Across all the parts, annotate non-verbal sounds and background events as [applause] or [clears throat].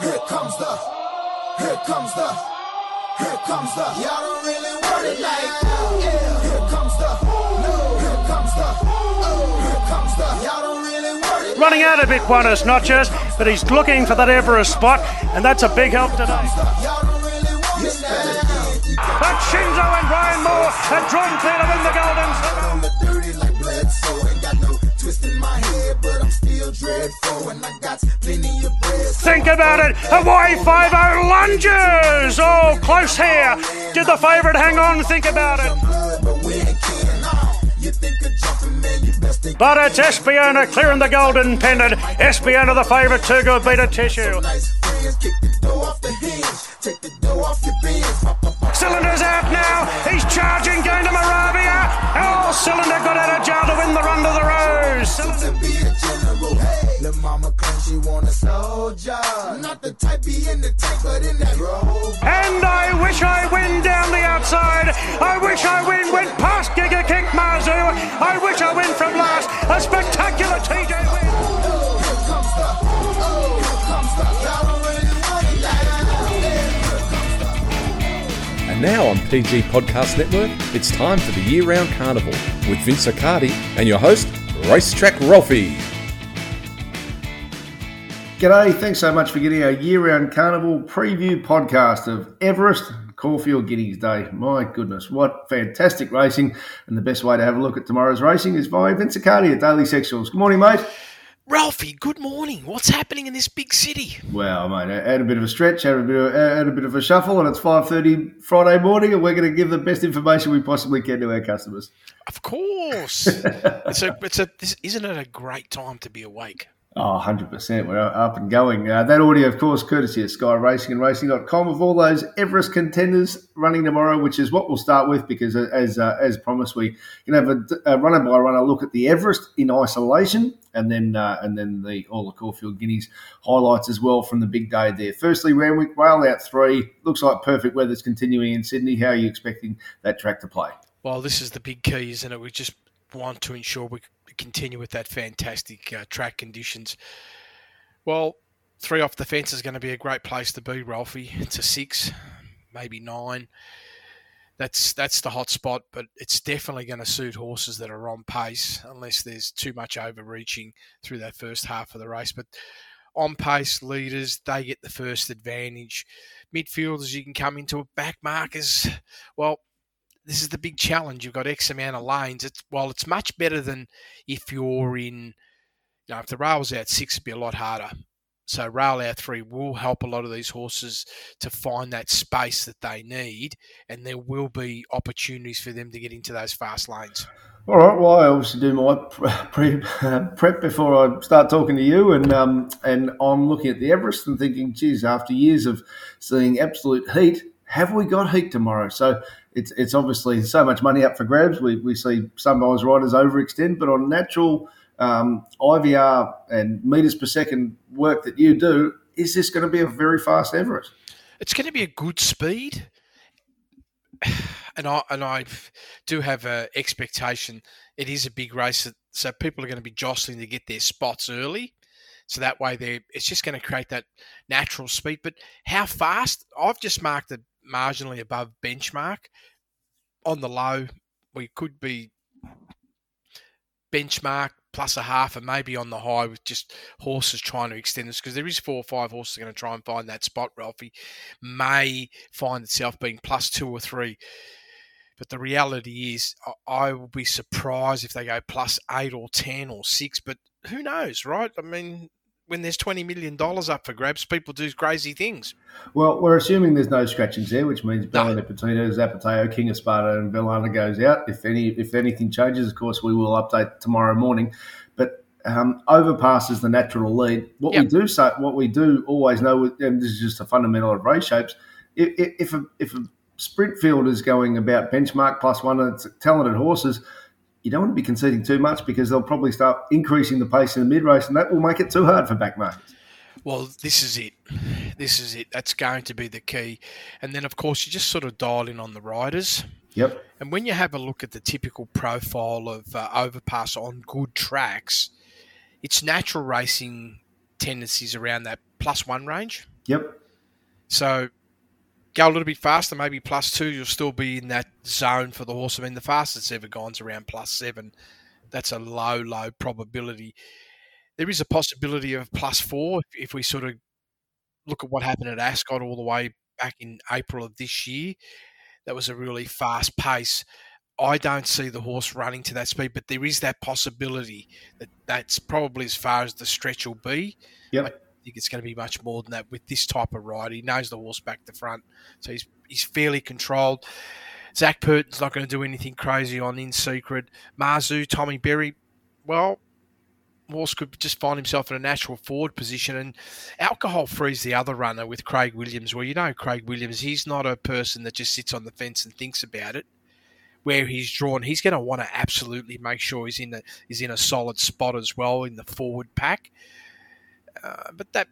Here comes the, here comes the, here comes the. Y'all don't really want it like yeah. Here comes the, no. Here comes the, oh. Here comes the. Y'all don't really want it. Running out a bit, Buenos Noches, but he's looking for that Everest spot, and that's a big help today. Y'all don't really want it now. But Shinzo and Brian Moore have drawn clear to win the Golden. on the dirty like Bledsoe. Ain't got no twist in my head, but I'm still dreadful. And I got plenty of bread. Think about it. Hawaii 5 lunges. Oh, close here. Did the favourite hang on? Think about it. but we ain't kidding. You think of jumping, man, you best think But it's Espiona clearing the golden pendant. Espiona the favourite, too good beat a tissue. Cylinder's out now. He's charging, going to Moravia. Oh, Cylinder got out of jail to win the run to the rose. to mama claims she want a soldier. Not the type be in the tank, but in that robe. And I wish I win down the outside. I wish I win went past Giga Kick Mazu. I wish I win from last. A spectacular TJ win. Here comes the, oh, here comes the. Y'all don't really want it like And now on PG Podcast Network, it's time for the year round carnival with Vince Accardi and your host, Racetrack Ralphy. G'day, thanks so much for getting our year round carnival preview podcast of Everest Caulfield Guineas Day. My goodness, what fantastic racing! And the best way to have a look at tomorrow's racing is via Vince Accardi at Daily Sectionals. Good morning, mate. Ralphie, good morning. What's happening in this big city? Well, mate, I had a bit of a stretch, had a bit of, had a bit of a shuffle, and it's five thirty Friday morning, and we're going to give the best information we possibly can to our customers. Of course. [laughs] it's a, it's a, this, isn't it a great time to be awake? Oh, 100%. We're up and going. Uh, that audio, of course, courtesy of Sky Racing and Racing.com of all those Everest contenders running tomorrow, which is what we'll start with because, uh, as uh, as promised, we can have a, a runner by runner look at the Everest in isolation and then uh, and then the all the Caulfield Guineas highlights as well from the big day there. Firstly, Randwick, rail out three. Looks like perfect weather's continuing in Sydney. How are you expecting that track to play? Well, this is the big key, isn't it? We just want to ensure we continue with that fantastic uh, track conditions. Well, three off the fence is going to be a great place to be, Ralphie. It's a six, maybe nine. That's that's the hot spot, but it's definitely going to suit horses that are on pace, unless there's too much overreaching through that first half of the race. But on pace leaders, they get the first advantage. Midfielders, you can come into a back markers. Well, this is the big challenge. You've got X amount of lanes. It's well, it's much better than if you're in. You know, if the rail's out six, it'd be a lot harder. So rail out three will help a lot of these horses to find that space that they need, and there will be opportunities for them to get into those fast lanes. All right. Well, I obviously do my pre, [laughs] prep before I start talking to you, and um, and I'm looking at the Everest and thinking, geez, after years of seeing absolute heat, have we got heat tomorrow? So it's it's obviously so much money up for grabs. We we see some of those riders overextend, but on natural um, IVR and meters per second work that you do, is this going to be a very fast Everest? It's going to be a good speed, and I and I do have a expectation. It is a big race, so people are going to be jostling to get their spots early. So that way, it's just going to create that natural speed. But how fast? I've just marked it marginally above benchmark. On the low, we could be benchmark plus a half, and maybe on the high with just horses trying to extend this because there is four or five horses going to try and find that spot. Ralphie may find itself being plus two or three. But the reality is, I- will be surprised if they go plus eight or ten or six. But who knows, right? I mean, when there's twenty million dollars up for grabs, people do crazy things. Well, we're assuming there's no scratchings there, which means No. Bella Petito, Zapateo, King of Sparta, and Villana goes out. If any, if anything changes, of course, we will update tomorrow morning. But um, overpass is the natural lead. What we do say, what we do always know, and this is just a fundamental of race shapes. If, if- if a if a sprint field is going about benchmark plus one, and it's talented horses. You don't want to be conceding too much because they'll probably start increasing the pace in the mid race, and that will make it too hard for back markets. Well, this is it. This is it. That's going to be the key. And then, of course, you just sort of dial in on the riders. Yep. And when you have a look at the typical profile of uh, overpass on good tracks, it's natural racing tendencies around that plus one range. Yep. So go a little bit faster, maybe plus two, you'll still be in that zone for the horse. I mean, the fastest ever gone's around plus seven. That's a low, low probability. There is a possibility of plus four if, if we sort of look at what happened at Ascot all the way back in April of this year. That was a really fast pace. I don't see the horse running to that speed, but there is that possibility that that's probably as far as the stretch will be. Yep. Think it's going to be much more than that with this type of ride. He knows the horse back to front, so he's he's fairly controlled. Zac Purton's not going to do anything crazy on in secret. Mazu, Tommy Berry, well, horse could just find himself in a natural forward position. And alcohol frees the other runner with Craig Williams. Well, you know, Craig Williams, he's not a person that just sits on the fence and thinks about it. Where he's drawn, he's going to want to absolutely make sure he's in a he's in a solid spot as well in the forward pack. Uh, but that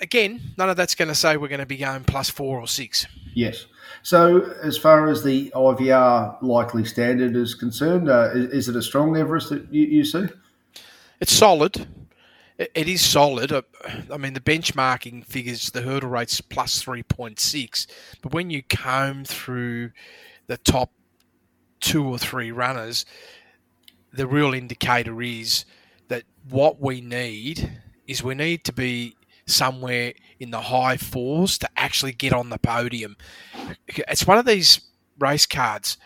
again, none of that's going to say we're going to be going plus four or six. Yes. So, as far as the IVR likely standard is concerned, uh, is, is, it a strong Everest that you, you see? It's solid. It, it is solid. Uh, I mean, the benchmarking figures the hurdle rate's plus 3.6, but when you comb through the top two or three runners, the real indicator is that what we need is we need to be somewhere in the high fours to actually get on the podium. It's one of these race cards.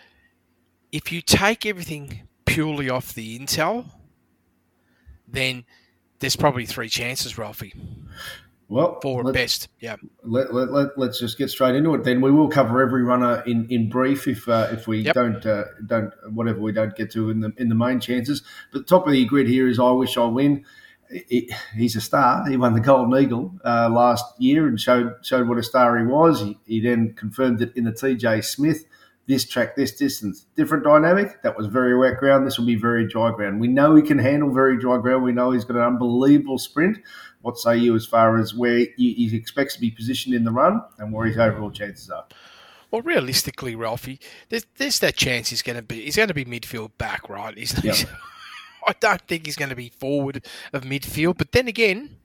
If you take everything purely off the intel, then there's probably three chances, Ralphie. Well, four at best. Yeah. Let, let, let, us just get straight into it. Then we will cover every runner in, in brief if uh, if we yep. don't uh, don't whatever we don't get to in the in the main chances. But the top of the grid here is I wish I win. It, he's a star. He won the Golden Eagle uh, last year and showed showed what a star he was. He, he then confirmed it in the TJ Smith this track, this distance, different dynamic. That was very wet ground. This will be very dry ground. We know he can handle very dry ground. We know he's got an unbelievable sprint. What say you as far as where he, he expects to be positioned in the run and where his overall chances are? Well, realistically, Ralphie, there's, there's that chance he's going to be he's going to be midfield back, right? He's, yep. I don't think he's going to be forward of midfield. But then again,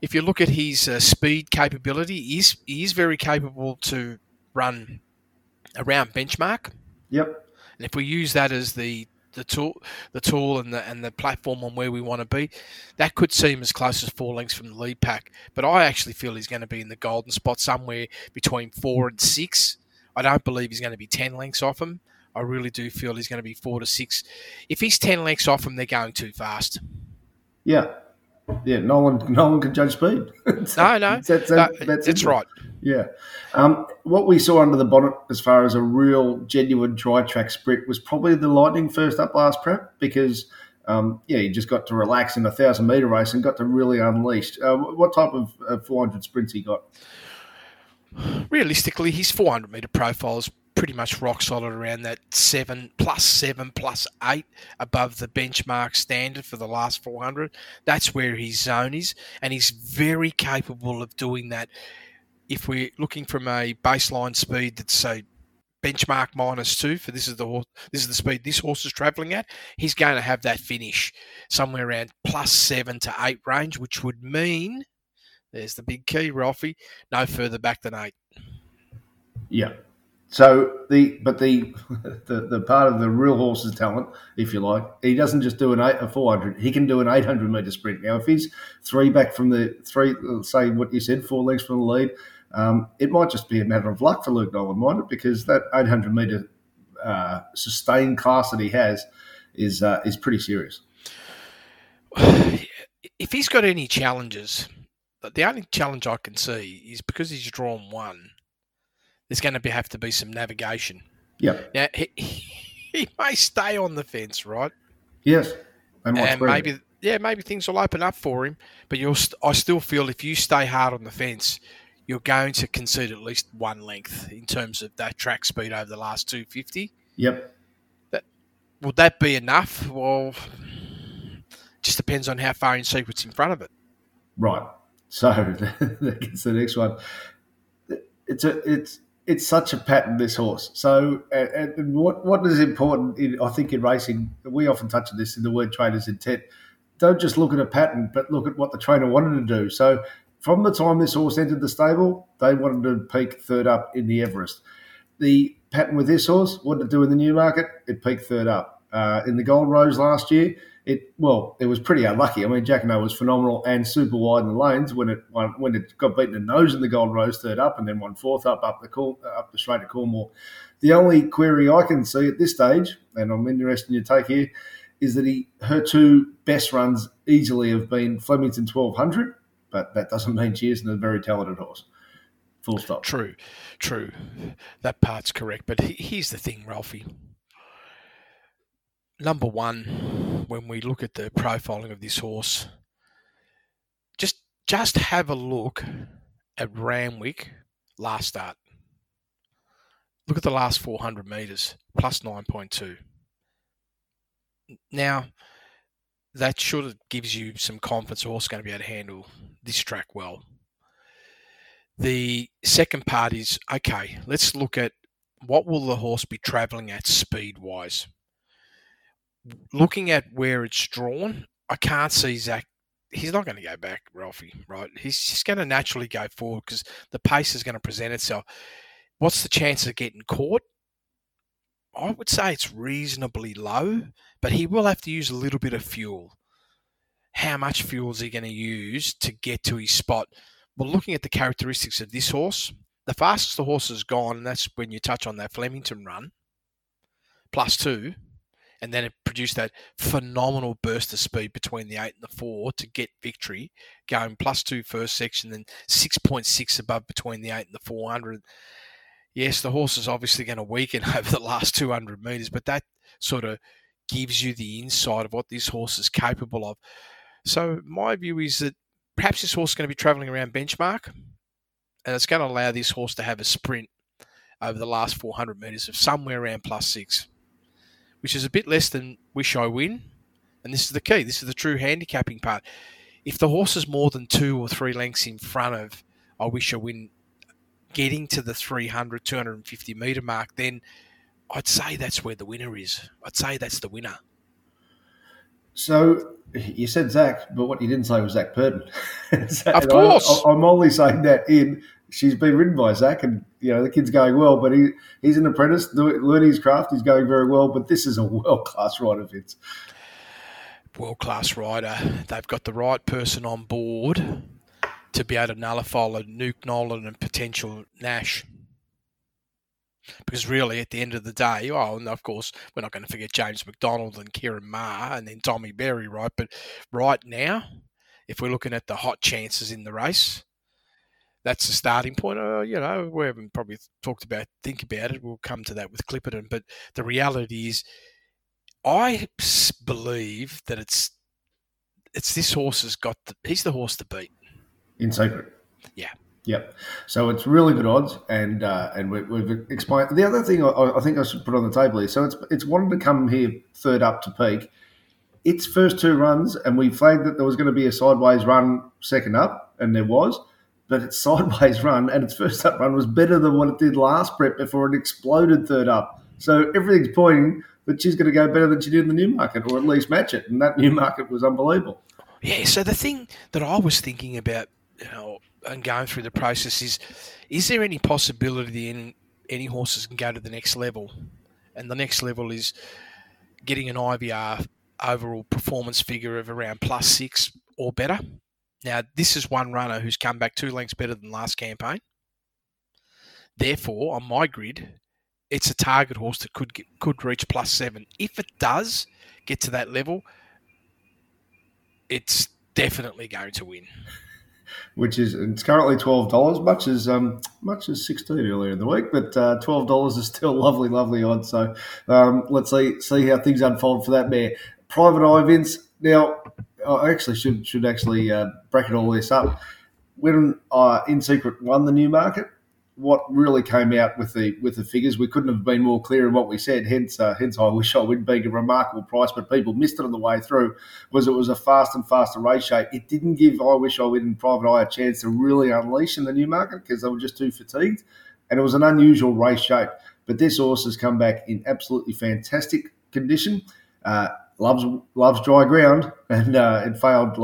if you look at his uh, speed capability, he's he is very capable to run around benchmark. Yep. And if we use that as the the tool, the tool, and the and the platform on where we want to be, that could seem as close as four lengths from the lead pack. But I actually feel he's going to be in the golden spot somewhere between four and six. I don't believe he's going to be ten lengths off him. I really do feel he's going to be four to six. If he's ten lengths off him, they're going too fast. Yeah, yeah. No one, no one can judge speed. [laughs] no, no, that's, that's, no, that's, that's right. Yeah. Um, what we saw under the bonnet as far as a real, genuine dry track sprint was probably the Lightning first up last prep because, um, yeah, he just got to relax in a thousand meter race and got to really unleash. Uh, what type of uh, 400 sprints he got? Realistically, his 400 meter profile is pretty much rock solid around that seven plus seven plus eight above the benchmark standard for the last 400. That's where his zone is, and he's very capable of doing that if we're looking from a baseline speed that's say benchmark minus two for this is the this is the speed this horse is travelling at, he's going to have that finish somewhere around plus seven to eight range, which would mean there's the big key, Ralphie, no further back than eight. Yeah. So the but the, [laughs] the the part of the real horse's talent, if you like, he doesn't just do an eight a four hundred. He can do an eight hundred meter sprint. Now, if he's three back from the three, say what you said, four legs from the lead, um, it might just be a matter of luck for Luke Nolan, might it? Because that 800 metre uh, sustained class that he has is uh, is pretty serious. [sighs] If he's got any challenges, the only challenge I can see is because he's drawn one. There's going to be, have to be some navigation. Yeah. Now he, [laughs] he may stay on the fence, right? Yes. And maybe yeah, maybe things will open up for him. But you'll, st- I still feel if you stay hard on the fence, you're going to concede at least one length in terms of that track speed over the last 250. Yep. That would that be enough? Well, just depends on how far in sequence in front of it. Right. So [laughs] that gets the next one. It's a it's it's such a pattern this horse. So and, and what what is important in, I think in racing we often touch on this in the word trainer's intent. Don't just look at a pattern, but look at what the trainer wanted to do. So from the time this horse entered the stable, they wanted to peak third up in the Everest. The pattern with this horse, what did it do in the new market, It peaked third up. Uh, in the Gold Rose last year, it well, it was pretty unlucky. I mean, Jack and I was phenomenal and super wide in the lanes when it won, when it got beaten in nose in the Gold Rose third up and then won fourth up up the call, uh, up the straight to Coolmore. The only query I can see at this stage, and I'm interested in your take here, is that he her two best runs easily have been Flemington 1200, but that doesn't mean she isn't a very talented horse. Full stop. True, true. That part's correct. But here's the thing, Ralphie. Number one, when we look at the profiling of this horse, just just have a look at Randwick last start. Look at the last 400 metres, plus 9.2. Now, that sort of gives you some confidence horse going to be able to handle this track well. The second part is okay, let's look at what will the horse be travelling at speed wise. Looking at where it's drawn, I can't see Zach. He's not going to go back, Ralphie, right? He's just going to naturally go forward because the pace is going to present itself. What's the chance of getting caught? I would say it's reasonably low, but he will have to use a little bit of fuel. How much fuel is he going to use to get to his spot? Well, looking at the characteristics of this horse, the fastest the horse has gone, and that's when you touch on that Flemington run, plus two, and then it produced that phenomenal burst of speed between the eight and the four to get victory, going plus two first section, then 6.6 above between the eight and the 400 yes, the horse is obviously going to weaken [laughs] over the last 200 metres, but that sort of gives you the insight of what this horse is capable of. So my view is that perhaps this horse is going to be travelling around benchmark, and it's going to allow this horse to have a sprint over the last 400 metres of somewhere around plus six, which is a bit less than Wish I Win. And this is the key. This is the true handicapping part. If the horse is more than two or three lengths in front of I Wish I Win getting to the 300, 250 metre mark, then I'd say that's where the winner is. I'd say that's the winner. So you said Zach, but what you didn't say was Zac Purton. [laughs] of course. I, am only saying that in she's been ridden by Zach, and you know the kid's going well, but he he's an apprentice learning his craft. He's going very well, but this is a world class rider, Vince. World class rider. They've got the right person on board to be able to nullify a Luke Nolan and potential Nash. Because really, at the end of the day, oh, and of course, we're not going to forget James McDonald and Kieran Maher and then Tommy Berry, right? But right now, if we're looking at the hot chances in the race, that's the starting point. Uh, you know, we haven't probably talked about, think about it. We'll come to that with Clipperton. But the reality is, I believe that it's it's this horse has got the, he's the horse to beat in secret. Yeah. Yep. So it's really good odds, and uh, and we, have explained. The other thing I, I, think I should put on the table here. So it's it's wanted to come here third up to peak. Its first two runs, and we flagged that there was going to be a sideways run second up, and there was. But its sideways [laughs] run and its first up run was better than what it did last prep before it exploded third up. So everything's pointing that she's going to go better than she did in the new market, or at least match it. And that new market was unbelievable. Yeah. So the thing that I was thinking about you know, and going through the process is is there any possibility in any horses can go to the next level? And the next level is getting an IVR overall performance figure of around plus six or better. Now, this is one runner who's come back two lengths better than last campaign. Therefore, on my grid, it's a target horse that could get, could reach plus seven. If it does get to that level, it's definitely going to win [laughs] which is it's currently twelve dollars, much as um, much as sixteen earlier in the week, but uh, twelve dollars is still [laughs] lovely, lovely odds. So um, let's see see how things unfold for that mare. Private Eye Vince. Now, I actually should should actually uh, bracket all this up. When uh, In Secret won the new market, what really came out with the with the figures. We couldn't have been more clear in what we said. Hence, uh, hence, I wish I would be a remarkable price, but people missed it on the way through. Was it was a fast and faster race shape. It didn't give I wish I would in Private Eye a chance to really unleash in the new market because they were just too fatigued, and it was an unusual race shape. But this horse has come back in absolutely fantastic condition. Uh, loves loves dry ground, [laughs] and uh, it failed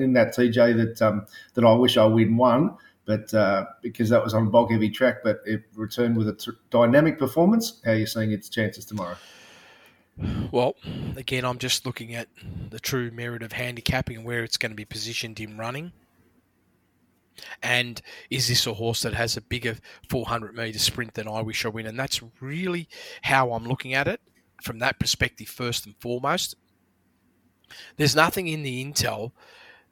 in that TJ that um, that I wish I win one, but uh, because that was on a bog heavy track, but it returned with a t- dynamic performance. How are you seeing its chances tomorrow? Well, again, I'm just looking at the true merit of handicapping and where it's going to be positioned in running. And is this a horse that has a bigger 400 metre sprint than I wish I win? And that's really how I'm looking at it from that perspective, first and foremost. There's nothing in the intel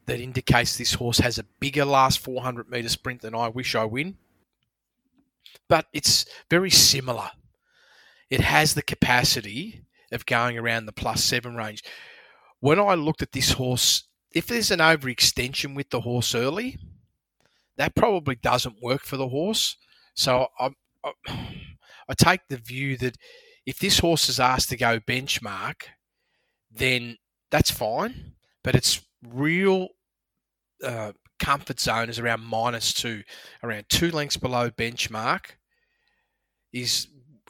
that indicates this horse has a bigger last 400 metre sprint than I wish I win. But it's very similar. It has the capacity of going around the plus seven range. When I looked at this horse, if there's an overextension with the horse early, that probably doesn't work for the horse. So I, I, I take the view that if this horse is asked to go benchmark, then that's fine. But its real uh, comfort zone is around minus two, around two lengths below benchmark is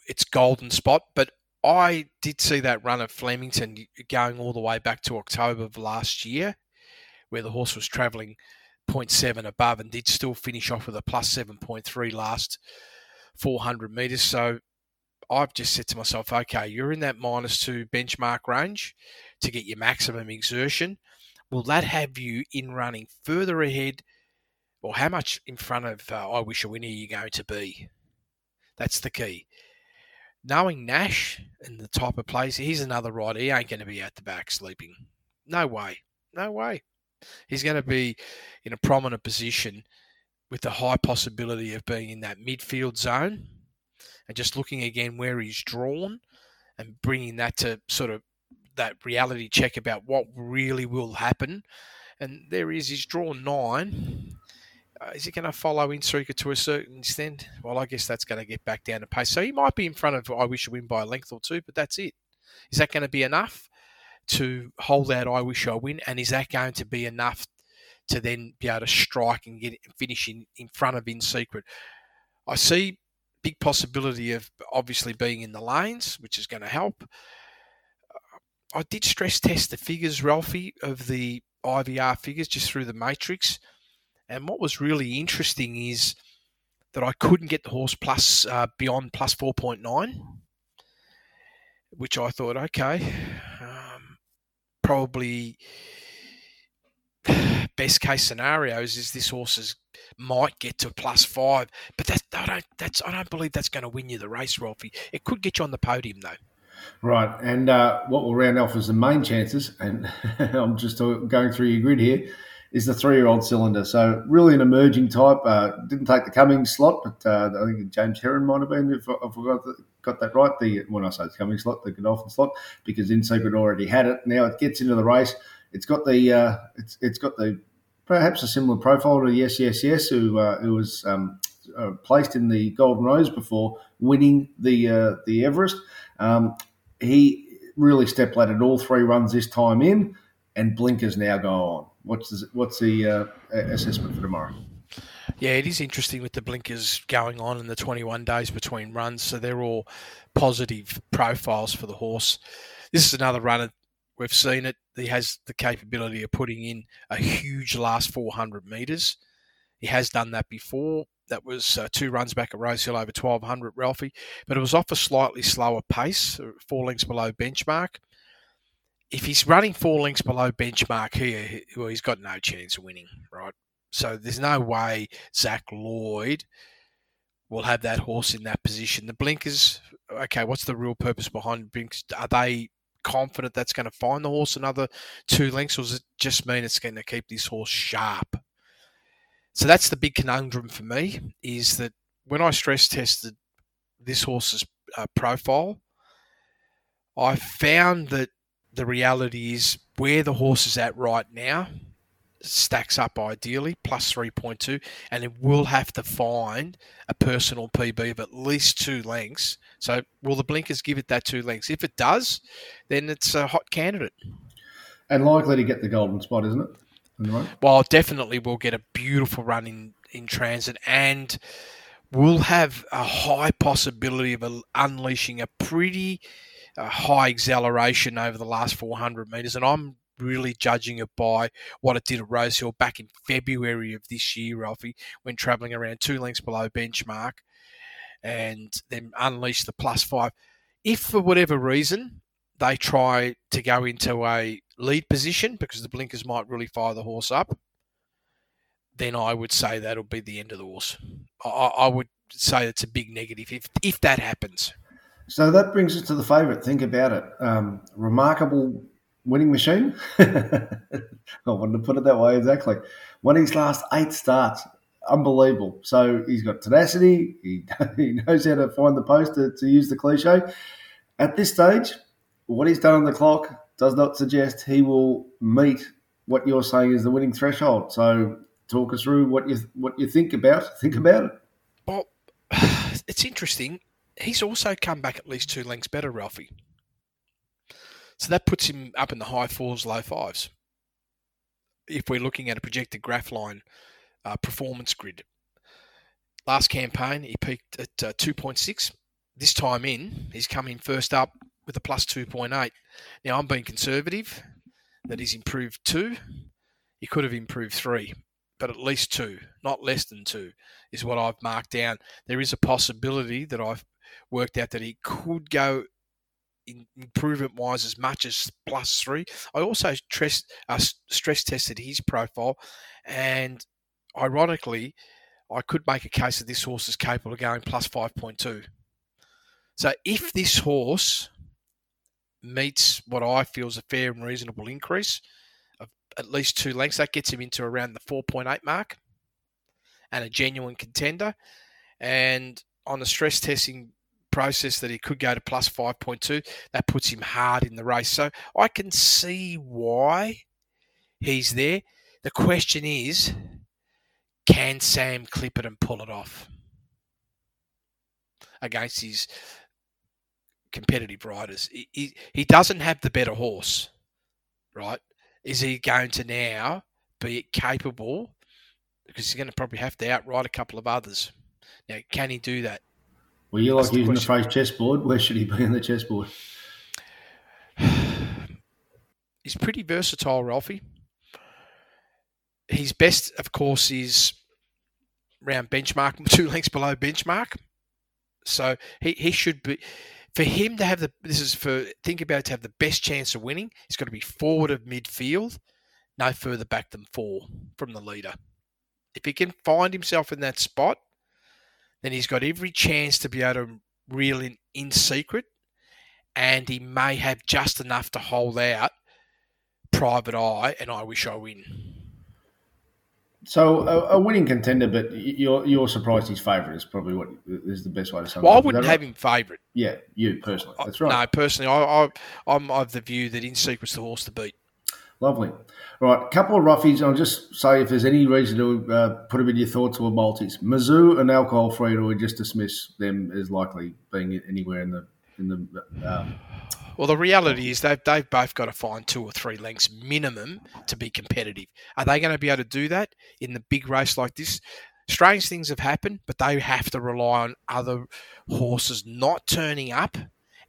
its golden spot. But I did see that run at Flemington going all the way back to October of last year, where the horse was travelling 0.7 above and did still finish off with a plus 7.3 last 400 metres. So I've just said to myself, okay, you're in that minus two benchmark range to get your maximum exertion. Will that have you in running further ahead, or how much in front of uh, I Wish a Winner you're going to be? That's the key. Knowing Nash and the type of place, he's another rider. He ain't going to be at the back sleeping. No way. No way. He's going to be in a prominent position with the high possibility of being in that midfield zone and just looking again where he's drawn and bringing that to sort of that reality check about what really will happen. And there he is, he's drawn nine. Uh, is he going to follow in Insuka to a certain extent? Well, I guess that's going to get back down to pace. So he might be in front of I Wish I Win by a length or two, but that's it. Is that going to be enough to hold out I Wish I Win? And is that going to be enough to then be able to strike and get finish in, in front of In Secret? I see big possibility of obviously being in the lanes, which is going to help. I did stress test the figures, Ralphie, of the IVR figures just through the matrix. And what was really interesting is that I couldn't get the horse plus uh, beyond plus 4.9, which I thought, okay, um, probably best case scenarios is this horse is, might get to plus five, but that I don't that's I don't believe that's going to win you the race, Ralphie. It could get you on the podium though. Right, and uh, what we'll round off as the main chances, and [laughs] I'm just going through your grid here, is the three-year-old cylinder. So really an emerging type. Uh, didn't take the Cummings slot, but uh, I think James Herron might have been, if I, got, the, got, that right. The when I say the Cummings slot, the Godolphin slot, because In Secret already had it. Now it gets into the race. It's got the uh, it's it's got the perhaps a similar profile to Yes Yes Yes, who uh, who was um, uh, placed in the Golden Rose before winning the uh, the Everest. Um, he really step laddered all three runs this time in, and blinkers now go on. What's the, what's the uh, assessment for tomorrow? Yeah, it is interesting with the blinkers going on in the 21 days between runs. So they're all positive profiles for the horse. This is another runner We've seen it. He has the capability of putting in a huge last 400 metres. He has done that before. That was uh, two runs back at Rosehill over 1200, Ralphie, but it was off a slightly slower pace, uh, four lengths below benchmark. If he's running four lengths below benchmark here, well, he's got no chance of winning, right? So there's no way Zach Lloyd will have that horse in that position. The blinkers, okay, what's the real purpose behind blinkers? Are they confident that's going to find the horse another two lengths, or does it just mean it's going to keep this horse sharp? So that's the big conundrum for me is that when I stress tested this horse's uh, profile, I found that the reality is where the horse is at right now stacks up ideally, plus 3.2, and it will have to find a personal PB of at least two lengths. So, will the blinkers give it that two lengths? If it does, then it's a hot candidate. And likely to get the golden spot, isn't it? Right. Well, definitely we'll get a beautiful run in, in transit and we'll have a high possibility of unleashing a pretty a high acceleration over the last 400 metres, and I'm really judging it by what it did at Rosehill back in February of this year, Ralphie, when travelling around two lengths below benchmark and then unleash the plus five. If for whatever reason they try to go into a lead position because the blinkers might really fire the horse up, then I would say that'll be the end of the horse. I, I would say it's a big negative if, if that happens. So that brings us to the favourite. Think about it. Um, remarkable winning machine. [laughs] I wanted to put it that way exactly. Won his last eight starts. Unbelievable. So he's got tenacity. He, [laughs] he knows how to find the post to, to use the cliche. At this stage, what he's done on the clock does not suggest he will meet what you're saying is the winning threshold. So talk us through what you what you think about think about it. Well, [sighs] it's interesting. He's also come back at least two lengths better, Ralphie. So that puts him up in the high fours, low fives. If we're looking at a projected graph line uh, performance grid, last campaign he peaked at uh, 2.6. This time in, he's coming first up with a plus 2.8. Now I'm being conservative that he's improved two. He could have improved three, but at least two, not less than two, is what I've marked down. There is a possibility that I've worked out that he could go improvement wise as much as plus three. I also stress, uh, stress tested his profile, and ironically, I could make a case that this horse is capable of going plus 5.2. So if this horse meets what I feel is a fair and reasonable increase of at least two lengths, that gets him into around the 4.8 mark and a genuine contender. And on the stress testing process that he could go to plus 5.2. That puts him hard in the race. So I can see why he's there. The question is can Sam Clipperton pull it off against his competitive riders? He, he, he doesn't have the better horse, right? Is he going to now be capable? Because he's going to probably have to outride a couple of others. Now, can he do that? Well, you like the using question. the phrase chessboard. Where should he be on the chessboard? He's pretty versatile, Ralphie. His best, of course, is round benchmark, [laughs] two lengths below benchmark. So he, he should be for him to have the this is for think about to have the best chance of winning. He's got to be forward of midfield, no further back than four from the leader. If he can find himself in that spot, then he's got every chance to be able to reel in in secret, and he may have just enough to hold out private eye, and I wish I win. So a, a winning contender, but you're you're surprised he's favourite is probably what is the best way to sum well, it. I wouldn't have right? him favourite. Yeah, you personally. That's right. No, personally, I, I I'm of the view that in secret's the horse to beat. Lovely. Right, a couple of roughies. I'll just say if there's any reason to uh, put them in your thoughts or multis. Mazu and alcohol free, or just dismiss them as likely being anywhere in the in the. Um, well, the reality is they've they've both got to find two or three lengths minimum to be competitive. Are they going to be able to do that in the big race like this? Strange things have happened, but they have to rely on other horses not turning up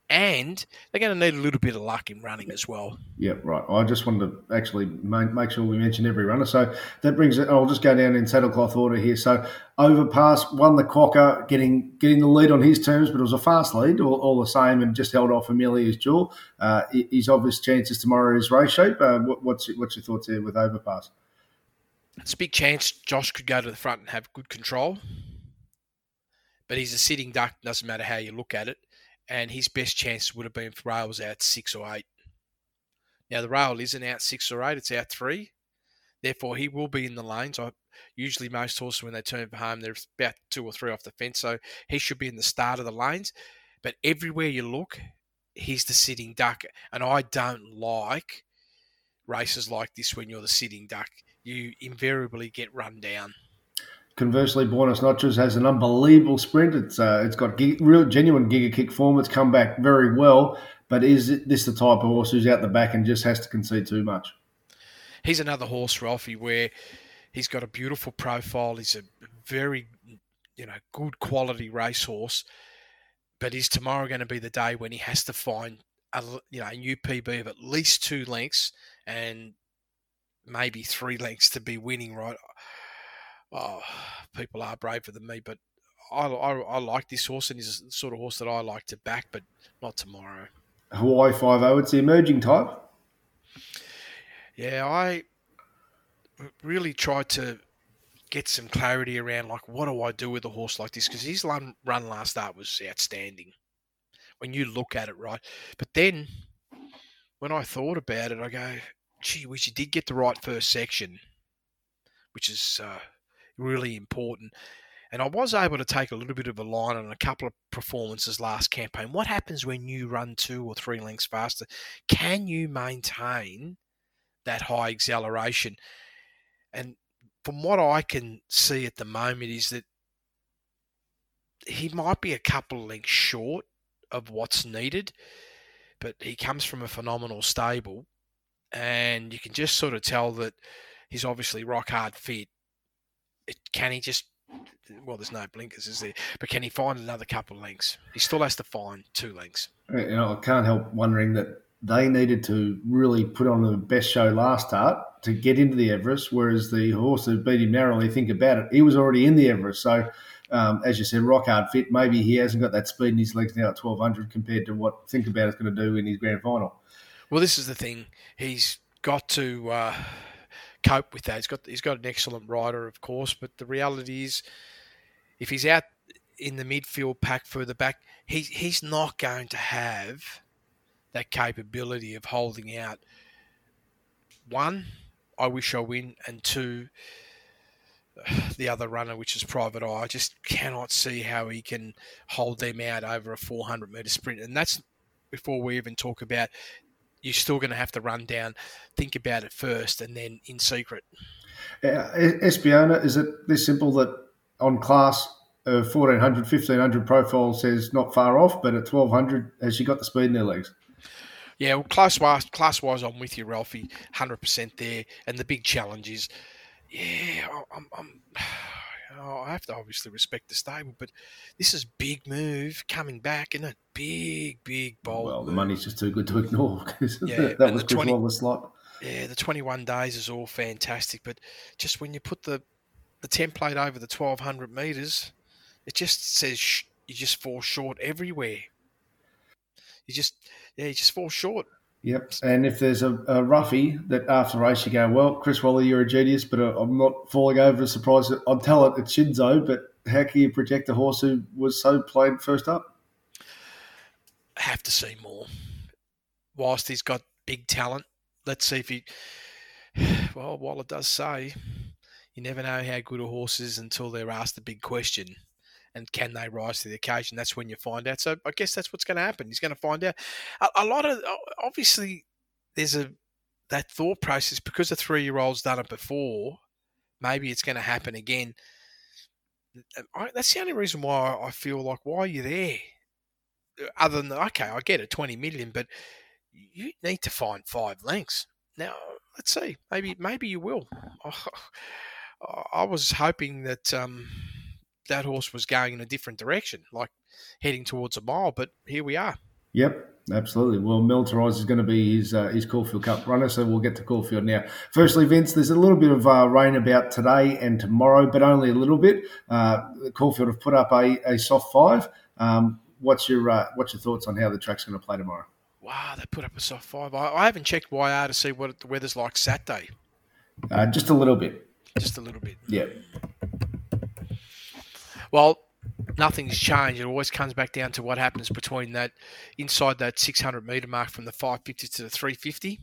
and they're going to need a little bit of luck in running as well. Yeah, right. I just wanted to actually make sure we mention every runner. So that brings it. I'll just go down in saddlecloth order here. So Overpass won the Quokka, getting getting the lead on his terms, but it was a fast lead all, all the same, and just held off Amelia's Jewel. Uh, his obvious chances tomorrow is race shape. Uh, what, what's what's your thoughts there with Overpass? It's a big chance Josh could go to the front and have good control, but he's a sitting duck. Doesn't matter how you look at it and his best chance would have been if Rail was out six or eight. Now the rail isn't out six or eight; it's out three. Therefore, he will be in the lanes. I usually most horses when they turn for home, they're about two or three off the fence, so he should be in the start of the lanes. But everywhere you look, he's the sitting duck, and I don't like races like this when you're the sitting duck. You invariably get run down. Conversely, Buenos Noches has an unbelievable sprint. It's uh, it's got gig, real genuine giga kick form. It's come back very well, but is this the type of horse who's out the back and just has to concede too much? He's another horse, Ralphie, where he's got a beautiful profile. He's a very, you know, good quality racehorse. But is tomorrow going to be the day when he has to find a, you know a new PB of at least two lengths and maybe three lengths to be winning, right? Oh, people are braver than me, but I, I, I like this horse and he's the sort of horse that I like to back, but not tomorrow. Hawaii Five O. It's the emerging type. Yeah, I really tried to get some clarity around like what do I do with a horse like this because his run, run last start was outstanding when you look at it right. But then when I thought about it, I go, gee, which he did get the right first section, which is uh, really important. And I was able to take a little bit of a line on a couple of performances last campaign. What happens when you run two or three lengths faster? Can you maintain that high acceleration? And from what I can see at the moment, is that he might be a couple of lengths short of what's needed, but he comes from a phenomenal stable, and you can just sort of tell that he's obviously rock hard fit. It, can he just well, there's no blinkers, is there? But can he find another couple of links? He still has to find two links. You know, I can't help wondering that they needed to really put on the best show last start to get into the Everest, whereas the horse that beat him narrowly, think about it, he was already in the Everest. So, um, as you said, rock hard fit. Maybe he hasn't got that speed in his legs now at 1200 compared to what Think About It's going to do in his grand final. Well, this is the thing. He's got to. Uh cope with that. He's got he's got an excellent rider, of course, but the reality is, if he's out in the midfield pack further back, he's he's not going to have that capability of holding out. One, I wish I win, and two, [sighs] the other runner, which is Private Eye. I just cannot see how he can hold them out over a 400 meter sprint, and that's before we even talk about you're still going to have to run down, think about it first, and then in secret. Uh, Espiona, is it this simple that on class uh, 1400, 1500 profile says not far off, but at 1200, has she got the speed in her legs? Yeah, well, class wise, class wise, I'm with you, Ralphie, hundred percent there. And the big challenge is, yeah, I'm, I'm oh, I have to obviously respect the stable, but this is big move coming back, and a big, big bold. Well, the money's just too good to ignore because [laughs] Yeah, that, was the Chris 20 Waller's slot. Yeah, the 21 days is all fantastic, but just when you put the the template over the 1200 meters, it just says sh- you just fall short everywhere. You just yeah, you just fall short. Yep. And if there's a, a roughie that after race you go, well, Chris Waller, you're a genius, but uh, I'm not falling over surprised. I'd tell it it's Shinzo, but how can you protect a horse who was so played first up? Have to see more. Whilst he's got big talent, let's see if he. [sighs] Well, Waller does say, you never know how good a horse is until they're asked the big question. And can they rise to the occasion? That's when you find out. So I guess that's what's going to happen. He's going to find out. A, a lot of obviously there's a that thought process because a three year old's done it before. Maybe it's going to happen again. I, that's the only reason why I feel like why are you there? Other than okay, I get it, twenty million, but you need to find five lengths now. Let's see, maybe maybe you will. [laughs] I was hoping that um, that horse was going in a different direction, like heading towards a mile, but here we are. Yep, absolutely. Well, Militarize is going to be his uh, his Caulfield Cup runner, so we'll get to Caulfield now. Firstly, Vince, there's a little bit of uh, rain about today and tomorrow, but only a little bit. Uh, Caulfield have put up a, a soft five. Um, what's your uh, what's your thoughts on how the track's going to play tomorrow? Wow, they put up a soft five. I, I haven't checked YR to see what the weather's like Saturday. Uh, just a little bit. Just a little bit. Yeah. Well, nothing's changed. It always comes back down to what happens between that inside that 600 meter mark from the 550 to the 350.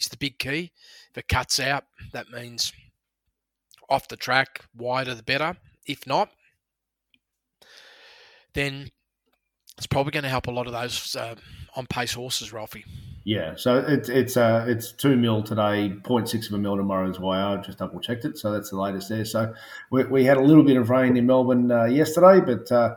Is the big key. If it cuts out, that means off the track, wider the better. If not, then it's probably going to help a lot of those uh, on pace horses, Ralphie. Yeah, so it's it's uh, it's two mil today, 0.6 of a mil tomorrow is why I just double checked it. So that's the latest there. So we, we had a little bit of rain in Melbourne uh, yesterday, but uh,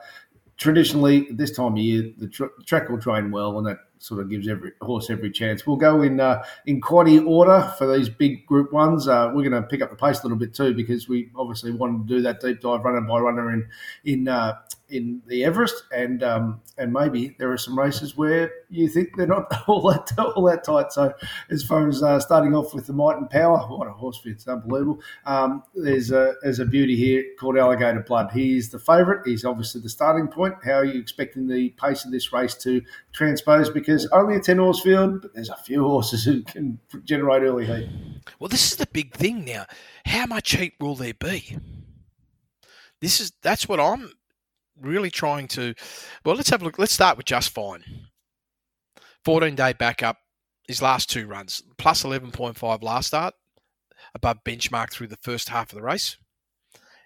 traditionally this time of year the tr- track will train well, and that sort of gives every horse every chance. We'll go in uh, in quaddy order for these big Group Ones. Uh, we're going to pick up the pace a little bit too because we obviously wanted to do that deep dive runner by runner in in uh, in the Everest, and um, and maybe there are some races where you think they're not [laughs] all that all that tight. So as far as uh, starting off with the might and power, what a horse fit! It's unbelievable. Um, there's a there's a beauty here called Alligator Blood. He's the favourite. He's obviously the starting point. How are you expecting the pace of this race to transpose? Because only a ten horse field, but there's a few horses who can generate early heat. Well, this is the big thing now. How much heat will there be? This is that's what I'm really trying to. Well, let's have a look. Let's start with just fine. 14 day backup. His last two runs plus 11.5 last start, above benchmark through the first half of the race,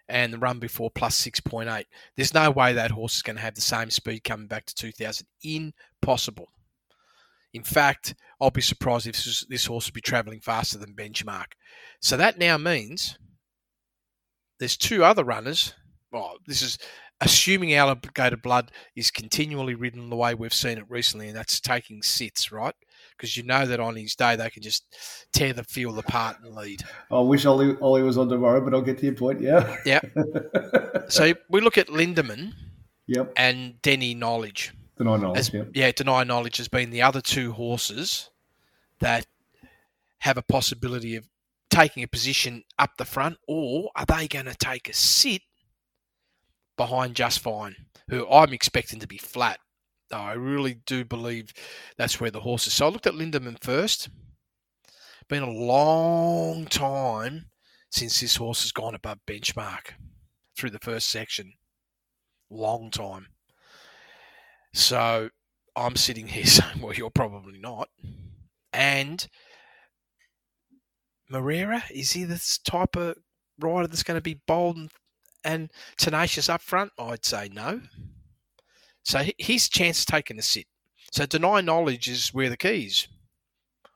and the run before plus 6.8. There's no way that horse is going to have the same speed coming back to 2000. Impossible. In fact, I'll be surprised if this, this horse will be travelling faster than benchmark. So that now means there's two other runners. Well, this is assuming alligator blood is continually ridden the way we've seen it recently, and that's taking sits, right? Because you know that on his day they can just tear the field apart and lead. I wish Ollie, Ollie was on tomorrow, but I'll get to your point. Yeah. Yeah. [laughs] so we look at Lindemann Yep. and Deny Knowledge. Deny knowledge. As, Yep. Yeah, Deny Knowledge has been the other two horses that have a possibility of taking a position up the front, or are they going to take a sit behind Just Fine, who I'm expecting to be flat? Though I really do believe that's where the horse is. So I looked at Lindemann first. Been a long time since this horse has gone above benchmark through the first section. Long time. So I'm sitting here [laughs] saying, well, you're probably not. And Moreira, is he this type of rider that's going to be bold and, and tenacious up front? I'd say no. So his chance of taking a sit. So deny knowledge is where the key is.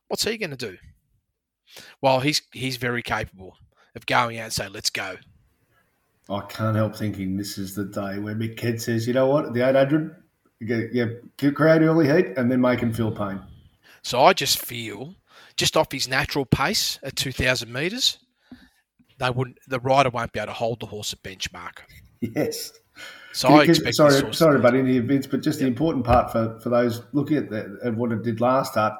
What's he going to do? Well, he's he's very capable of going out and say, "Let's go." I can't help thinking this is the day where Mick Ked says, you know what, the 800, you get, you create early heat and then make him feel pain. So I just feel, just off his natural pace at 2,000 metres, they wouldn't. The rider won't be able to hold the horse at benchmark. Yes. So I expect sorry, sorry about any Vince, but just the important part for, for those looking at, the, at what it did last start,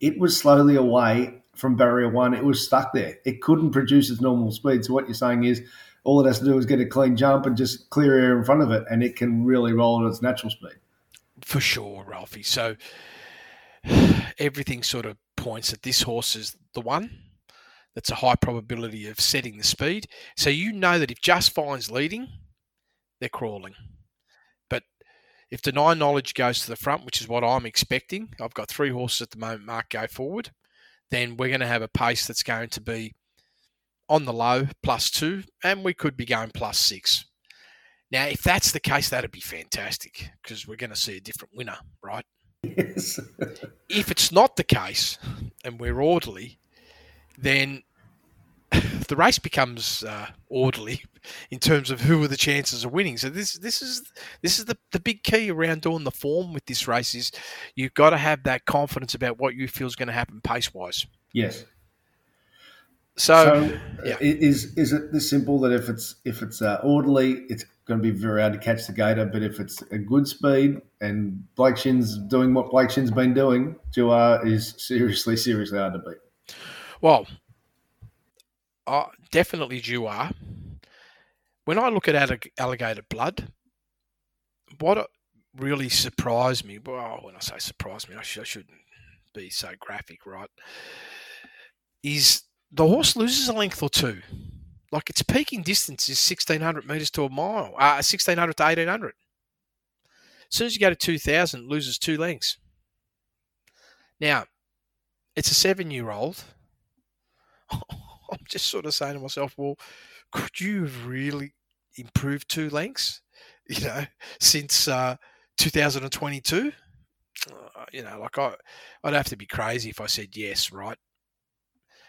it was slowly away from barrier one. It was stuck there. It couldn't produce its normal speed. So what you're saying is all it has to do is get a clean jump and just clear air in front of it, and it can really roll at its natural speed. For sure, Ralphie. So everything sort of points that this horse is the one that's a high probability of setting the speed. So you know that if Just Fine's leading, they're crawling. But if Deny Knowledge goes to the front, which is what I'm expecting, I've got three horses at the moment, Mark, go forward, then we're going to have a pace that's going to be on the low, plus two, and we could be going plus six. Now, if that's the case, that'd be fantastic because we're going to see a different winner, right? Yes. [laughs] If it's not the case and we're orderly, then [laughs] the race becomes uh, orderly [laughs] in terms of who are the chances of winning. So this this is this is the, the big key around doing the form with this race is you've got to have that confidence about what you feel is going to happen pace wise. yes. So, So, yeah. is is it this simple that if it's if it's uh, orderly, it's going to be very hard to catch the gator. But if it's a good speed and Blake Shinn's doing what Blake Shinn's been doing, Duais is seriously seriously hard to beat. Well, uh, definitely you are. When I look at alligator blood, what really surprised me, well, when I say surprised me, I, sh- I shouldn't be so graphic, right? Is the horse loses a length or two. Like its peaking distance is 1600 metres to a mile, uh, 1600 to 1800. As soon as you go to 2000, it loses two lengths. Now, it's a seven year old. [laughs] I'm just sort of saying to myself, well, could you have really improved two lengths, [laughs] you know, since uh, 2022? Uh, you know, like I, I'd have to be crazy if I said yes, right?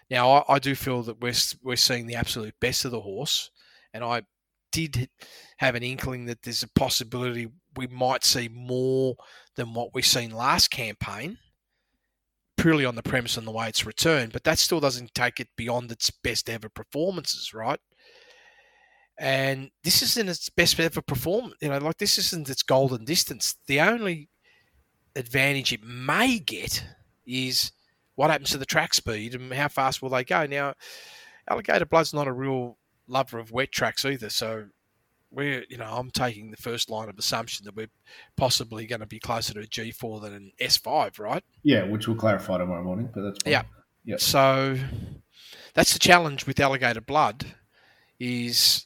Now, I, I do feel that we're we're seeing the absolute best of the horse, and I did have an inkling that there's a possibility we might see more than what we've seen last campaign purely on the premise and the way it's returned, but that still doesn't take it beyond its best ever performances, right? And this isn't its best ever performance. You know, like this isn't its golden distance. The only advantage it may get is what happens to the track speed and how fast will they go. Now, Alligator Blood's not a real lover of wet tracks either, so we're you know I'm taking the first line of assumption that we're possibly going to be closer to a G4 than an S5, right? Yeah, which we'll clarify tomorrow morning, but that's fine. Yeah. Yeah. So that's the challenge with Alligator Blood is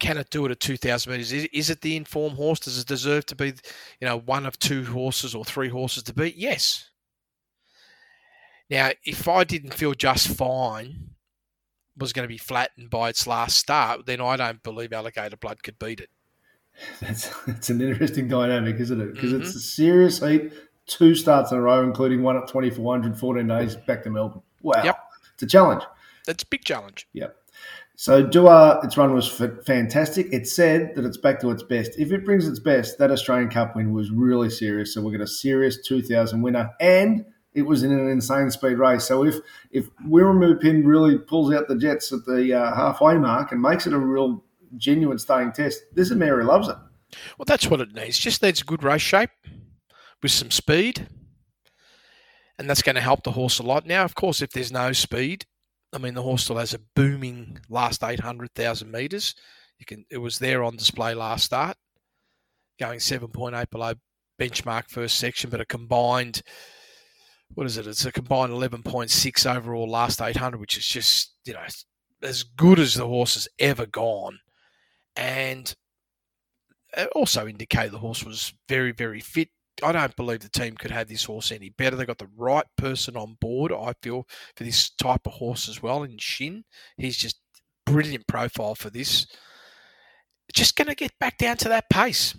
can it do it at 2,000 metres? Is, is it the informed horse? Does it deserve to be, you know, one of two horses or three horses to beat? Yes. Now, if I didn't feel just fine was going to be flattened by its last start, then I don't believe Alligator Blood could beat it. That's that's an interesting dynamic, isn't it? Because Mhm. it's a serious heat, two starts in a row, including one at 2400, 14 days back to Melbourne. Wow. Yep. It's a challenge. That's a big challenge. Yep. So Duais, its run was fantastic. It said that it's back to its best. If it brings its best, that Australian Cup win was really serious. So we're going a serious 2000 winner, and it was in an insane speed race. So if if Wirramoo Pin really pulls out the jets at the uh, halfway mark and makes it a real genuine starting test, this is Mary loves it. Well, that's what it needs. Just needs a good race shape with some speed, and that's going to help the horse a lot. Now, of course, if there's no speed, I mean, the horse still has a booming last eight hundred thousand meters. You can. It was there on display last start, going seven point eight below benchmark first section, but a combined. What is it? It's a combined eleven point six overall last eight hundred, which is just you know as good as the horse has ever gone, and also indicate the horse was very, very fit. I don't believe the team could have this horse any better. They got the right person on board, I feel, for this type of horse as well. In Shinn, he's just brilliant profile for this. Just going to get back down to that pace.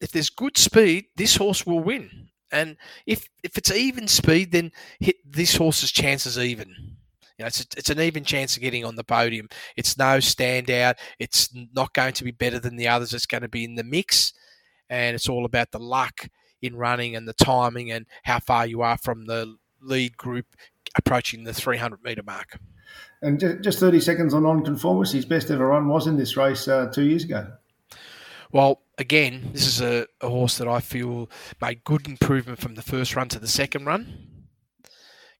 If there's good speed, this horse will win. And if if it's even speed, then hit this horse's chances even. You know, it's a, it's an even chance of getting on the podium. It's no standout. It's not going to be better than the others. It's going to be in the mix, and it's all about the luck in running and the timing and how far you are from the lead group approaching the 300 meter mark. And just 30 seconds on non-conformist. His best ever run was in this race uh, two years ago. Well, again, this is a, a horse that I feel made good improvement from the first run to the second run,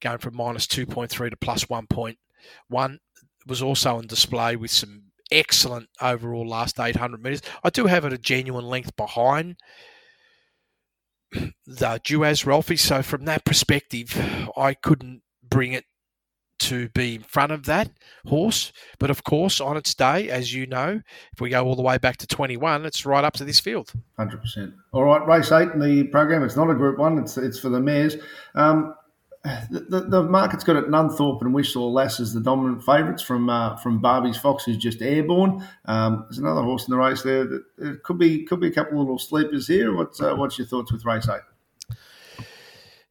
going from minus 2.3 to plus 1.1. Was also on display with some excellent overall last 800 metres. I do have it a genuine length behind the Duais Ralphie, so from that perspective, I couldn't bring it to be in front of that horse. But of course, on its day, as you know, if we go all the way back to 21, it's right up to this field. Hundred percent. All right, race eight in the program. It's not a Group One. It's it's for the mares. Um, the, the, the market's got it. Nunthorpe and Wishsaw Lass as the dominant favourites from uh, from Barbie's Fox, who's just airborne. Um, there's another horse in the race there. That, it could be could be a couple of little sleepers here. What's uh, what's your thoughts with race eight?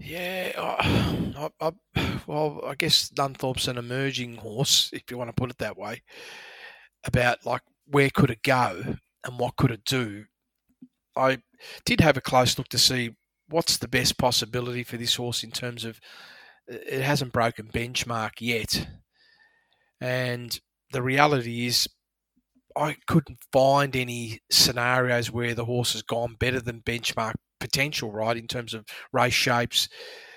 Yeah, I, [sighs] I, [sighs] well, I guess Nunthorpe's an emerging horse, if you want to put it that way. About like where could it go and what could it do. I did have a close look to see what's the best possibility for this horse in terms of it hasn't broken benchmark yet, and the reality is I couldn't find any scenarios where the horse has gone better than benchmark potential, right? In terms of race shapes,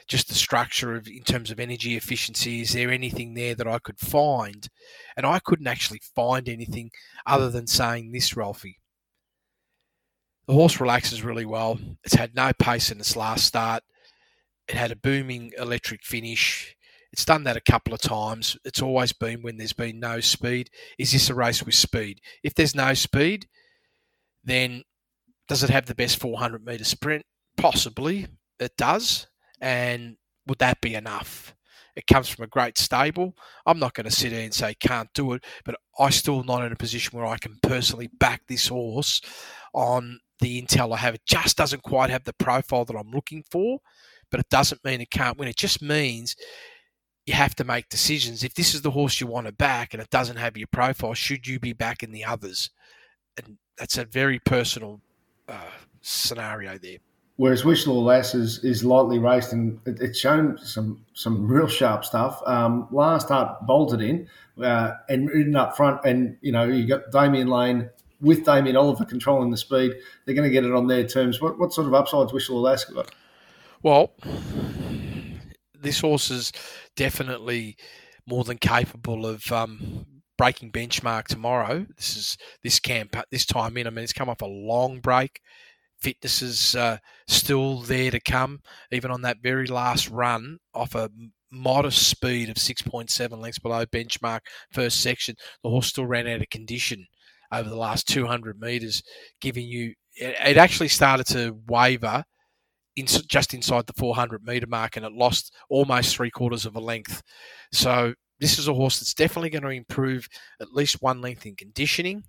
just the structure of in terms of energy efficiency. Is there anything there that I could find? And I couldn't actually find anything other than saying this, Ralphie. The horse relaxes really well. It's had no pace in its last start. It had a booming electric finish. It's done that a couple of times. It's always been when there's been no speed. Is this a race with speed? If there's no speed, then does it have the best 400 meter sprint? Possibly, it does. And would that be enough? It comes from a great stable. I'm not going to sit here and say can't do it, but I still not in a position where I can personally back this horse on the intel I have. It just doesn't quite have the profile that I'm looking for, but it doesn't mean it can't win. It just means you have to make decisions. If this is the horse you want to back and it doesn't have your profile, should you be backing the others? And that's a very personal uh, scenario there. Whereas Whistle Lass is, is lightly raced and it, it's shown some some real sharp stuff. Um, last up bolted in uh, and ridden up front, and you know you got Damian Lane with Damien Oliver controlling the speed. They're going to get it on their terms. What what sort of upsides Whistle Lass got? Well, this horse is definitely more than capable of um, breaking benchmark tomorrow. This is this camp this time in. I mean, it's come off a long break fitness is uh, still there to come, even on that very last run off a modest speed of 6.7 lengths below benchmark first section. The horse still ran out of condition over the last 200 metres, giving you it actually started to waver in, just inside the 400 metre mark and it lost almost three quarters of a length. So this is a horse that's definitely going to improve at least one length in conditioning.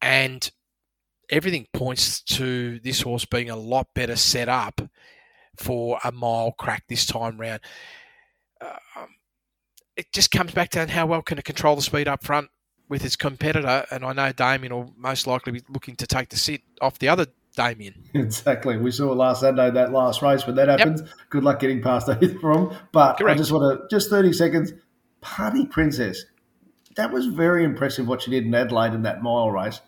And everything points to this horse being a lot better set up for a mile crack this time round. Um, it just comes back down how well can it control the speed up front with its competitor, and I know Damien will most likely be looking to take the sit off the other Damien. [laughs] Exactly. We saw it last Saturday, that last race. When that happens, yep. good luck getting past [laughs] either from. But Correct. I just want to, just 30 seconds. Party Princess. That was very impressive what she did in Adelaide in that mile race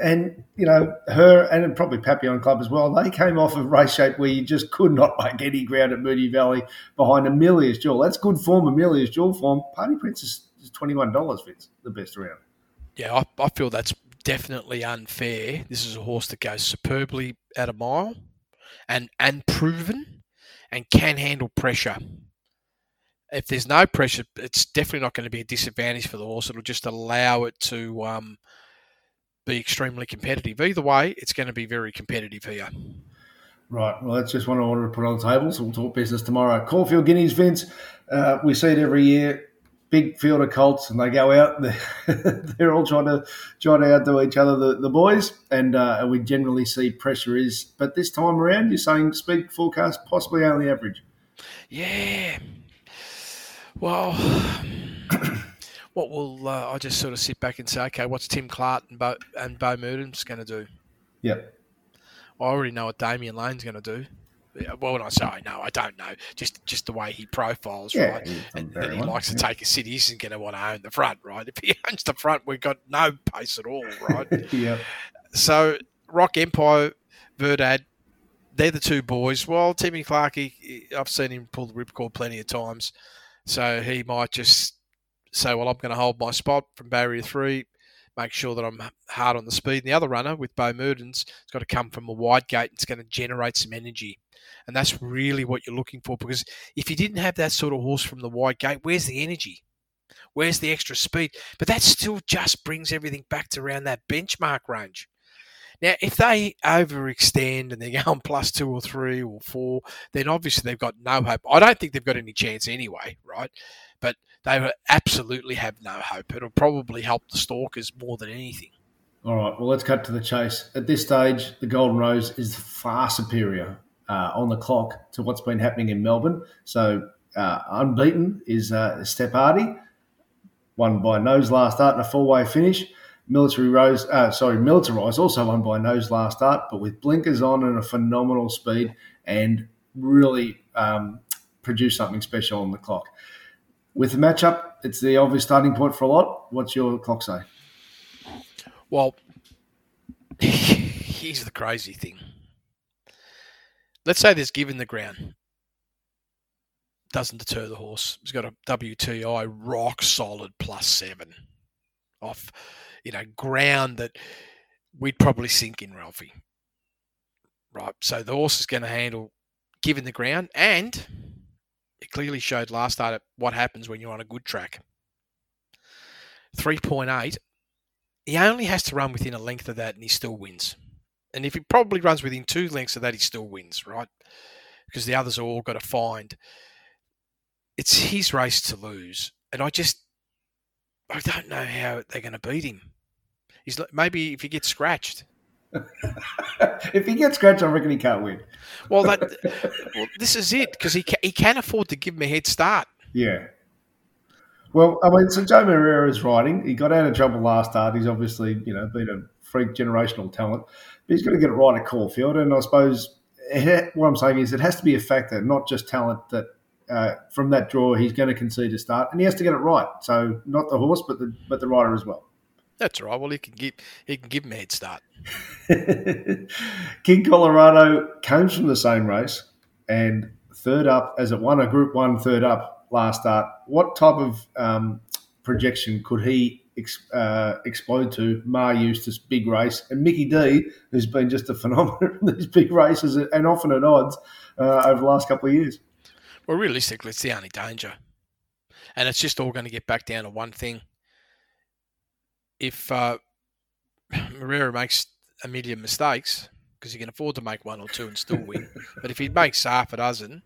and you know her and probably Papillon Club as well. They came off of race shape where you just could not [laughs] make any ground at Moonee Valley behind Amelia's Jewel. That's good form. Amelia's Jewel form. Party Princess is twenty one dollars. Vince, the best around. Yeah, I, I feel that's definitely unfair. This is a horse that goes superbly at a mile, and and proven, and can handle pressure. If there's no pressure, it's definitely not going to be a disadvantage for the horse. It'll just allow it to um, be extremely competitive. Either way, it's going to be very competitive here. Right. Well, that's just one I wanted to put on the table. So we'll talk business tomorrow. Caulfield Guineas, Vince. Uh, we see it every year. Big field of colts, and they go out. They're, [laughs] they're all trying to trying to outdo each other, the, the boys, and uh, we generally see pressure is. But this time around, you're saying speed forecast possibly only average. Yeah. Well, [sighs] what will uh, I just sort of sit back and say, okay, what's Tim Clark and Bo, and Beau Mertens going to do? Yep. I already know what Damian Lane's going to do. Well, when I say I know, I don't know. Just just the way he profiles, yeah, right? And, and, he well. likes to take a city. He isn't going to want to own the front, right? If he [laughs] owns the front, we've got no pace at all, right? [laughs] yeah. So Rock Empire, Verdad, they're the two boys. Well, Timmy Clark, he, I've seen him pull the ripcord plenty of times, so he might just say, well, I'm going to hold my spot from barrier three, make sure that I'm hard on the speed. And the other runner with Beau Mertens, it's got to come from a wide gate. And it's going to generate some energy. And that's really what you're looking for because if you didn't have that sort of horse from the wide gate, where's the energy? Where's the extra speed? But that still just brings everything back to around that benchmark range. Now, if they overextend and they're [laughs] going plus two or three or four, then obviously they've got no hope. I don't think they've got any chance anyway, right? But they absolutely have no hope. It'll probably help the stalkers more than anything. All right, well, let's cut to the chase. At this stage, the Golden Rose is far superior uh, on the clock to what's been happening in Melbourne. So, uh, unbeaten is uh, Step Hardy, won by nose last start and a four way finish. Military Rose, uh, sorry, Militarize also won by nose last start, but with blinkers on and a phenomenal speed and really um, produced something special on the clock. With the matchup, it's the obvious starting point for a lot. What's your clock say? Well, [laughs] here's the crazy thing. Let's say there's given the ground. Doesn't deter the horse. He's got a WTI rock solid plus seven off, you know, ground that we'd probably sink in, Ralphie. Right. So the horse is going to handle given the ground and it clearly showed last start what happens when you're on a good track. 3.8, he only has to run within a length of that and he still wins. And if he probably runs within two lengths of that, he still wins, right? Because the others are all got to find. It's his race to lose. And I just, I don't know how they're going to beat him. He's maybe if he gets scratched, [laughs] if he gets scratched, I reckon he can't win. well, that well, this is it because he he can afford to give him a head start. Yeah. Well, I mean, so Joe Moreira is riding. He got out of trouble last start. He's obviously, you know, been a freak generational talent, but he's got to get it right at Caulfield. And I suppose it, what I'm saying is it has to be a factor, not just talent. That uh, from that draw he's going to concede a start, and he has to get it right. So not the horse, but the but the rider as well. That's right. Well, he can give he can give him a head start. [laughs] King Colorado comes from the same race and third up as it won a Group One third up last start. What type of um, projection could he ex, uh, explode to? Maher Eustace big race and Mickey D, who's been just a phenomenon [laughs] in these big races and often at odds uh, over the last couple of years. Well, realistically, it's the only danger, and it's just all going to get back down to one thing. If uh, [clears throat] Moreira makes a million mistakes, because he can afford to make one or two and still win, [laughs] but if he makes half a dozen,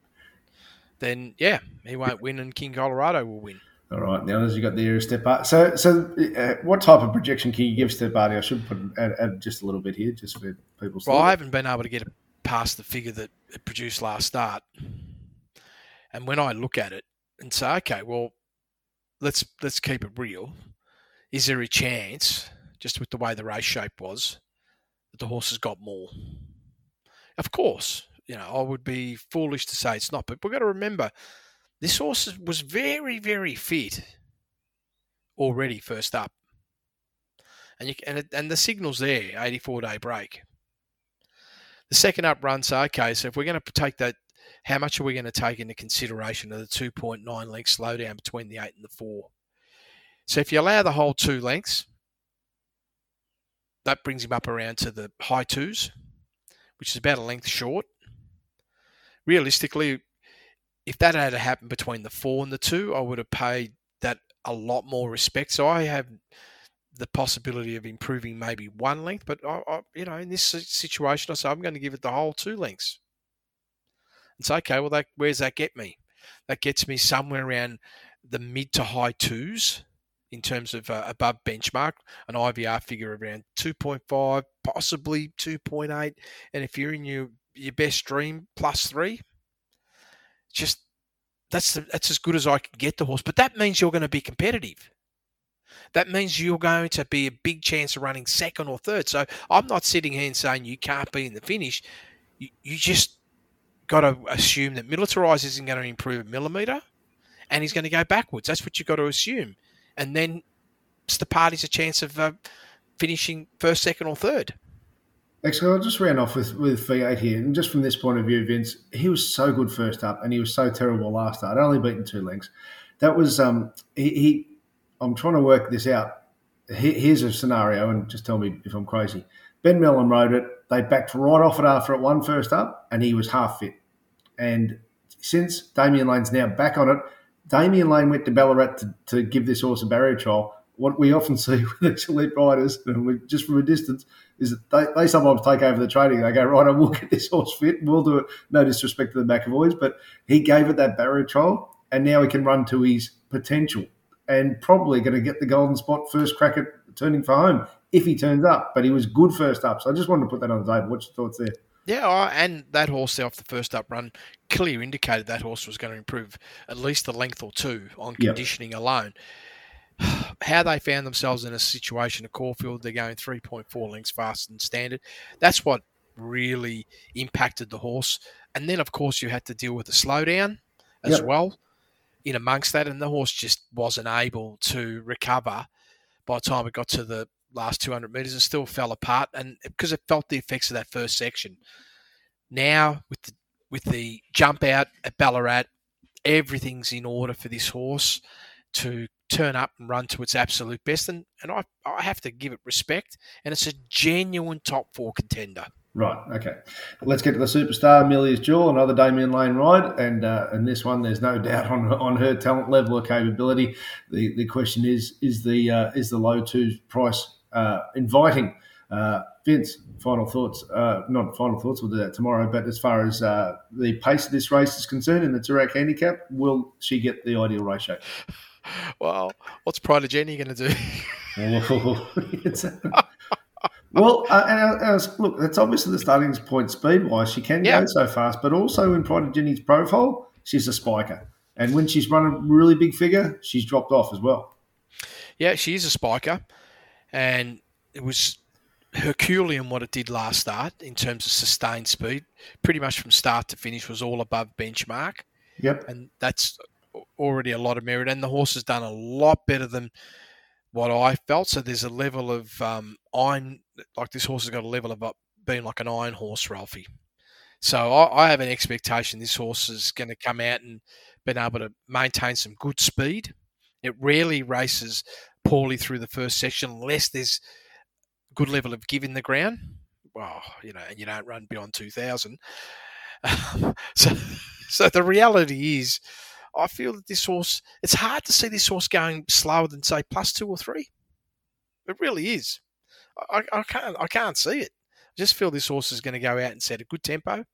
then yeah, he won't win, and King Colorado will win. All right, the as you got the area step up. So, so uh, what type of projection can you give Step I should put add, add, just a little bit here, just for people's. Well, I haven't been able to get past the figure that it produced last start, and when I look at it and say, okay, well, let's let's keep it real. Is there a chance, just with the way the race shape was, that the horse has got more? Of course, you know, I would be foolish to say it's not, but we've got to remember this horse was very, very fit already first up. And you and, it, and the signal's there, 84 day break. The second up run, so okay, so if we're going to take that, how much are we going to take into consideration of the 2.9 length slowdown between the 8 and the 4? So if you allow the whole two lengths, that brings him up around to the high twos, which is about a length short realistically, if that had happened between the four and the two, I would have paid that a lot more respect. So I have the possibility of improving maybe one length, but I, I, you know, in this situation, I say I'm going to give it the whole two lengths. It's okay. Well, that where's that get me? That gets me somewhere around the mid to high twos in terms of uh, above benchmark, an IVR figure around 2.5, possibly 2.8. And if you're in your your best dream plus three. Just that's that's as good as I can get the horse. But that means you're going to be competitive. That means you're going to be a big chance of running second or third. So I'm not sitting here and saying you can't be in the finish. You, you just got to assume that Militarize isn't going to improve a millimeter and he's going to go backwards. That's what you've got to assume. And then the party's a chance of uh, finishing first, second, or third. Actually, I'll just ran off with, with V8 here. And just from this point of view, Vince, he was so good first up and he was so terrible last start, only beaten two lengths. That was, um, he, he I'm trying to work this out. He, here's a scenario, and just tell me if I'm crazy. Ben Melham rode it. They backed right off it after it won first up, and he was half fit. And since Damian Lane's now back on it, Damian Lane went to Ballarat to, to give this horse a barrier trial what we often [laughs] see with elite riders, just from a distance, is that they, they sometimes take over the trading. They go, right, we'll get this horse fit, we'll do it. No disrespect to the McAvoys, but he gave it that barrier trial, and now he can run to his potential and probably going to get the golden spot first crack at turning for home if he turns up. But he was good first up, so I just wanted to put that on the table. What's your thoughts there? Yeah, and that horse off the first up run clearly indicated that horse was going to improve at least a length or two on conditioning yep. alone [sighs] how they found themselves in a situation at Caulfield, they're going 3.4 lengths faster than standard. That's what really impacted the horse. And then, of course, you had to deal with the slowdown as yep. well in amongst that. And the horse just wasn't able to recover by the time it got to the last 200 metres and still fell apart. And because it felt the effects of that first section. Now, with the, with the jump out at Ballarat, everything's in order for this horse to turn up and run to its absolute best. And, and I, I have to give it respect. And it's a genuine top four contender. Right. Okay. Let's get to the superstar, Millie's Jewel, another Damian Lane ride, and uh, and this one, there's no doubt on on her talent level or capability. The the question is is the uh, is the low two price inviting? Uh, Vince, final thoughts. Uh, not final thoughts. We'll do that tomorrow. But as far as uh, the pace of this race is concerned, and the Toorak handicap, will she get the ideal ratio? [laughs] well, what's Pride of Jenni going to do? [laughs] well, uh, and, uh, look, that's obviously the starting point speed wise. She can go so fast, but also in Pride of Jenni's profile, she's a spiker. And when she's run a really big figure, she's dropped off as well. Yeah, she is a spiker. And it was Herculean what it did last start in terms of sustained speed, pretty much from start to finish was all above benchmark, Yep. and that's already a lot of merit. And the horse has done a lot better than what I felt. So there's a level of um, iron, like this horse has got a level of being like an iron horse, Ralphie. So I, I have an expectation this horse is going to come out and been able to maintain some good speed. It rarely races poorly through the first section unless there's good level of give in the ground. Well, you know, and you don't run beyond two thousand. [laughs] so, so the reality is, I feel that this horse. It's hard to see this horse going slower than say plus two or three. It really is. I, I can't. I can't see it. I just feel this horse is going to go out and set a good tempo,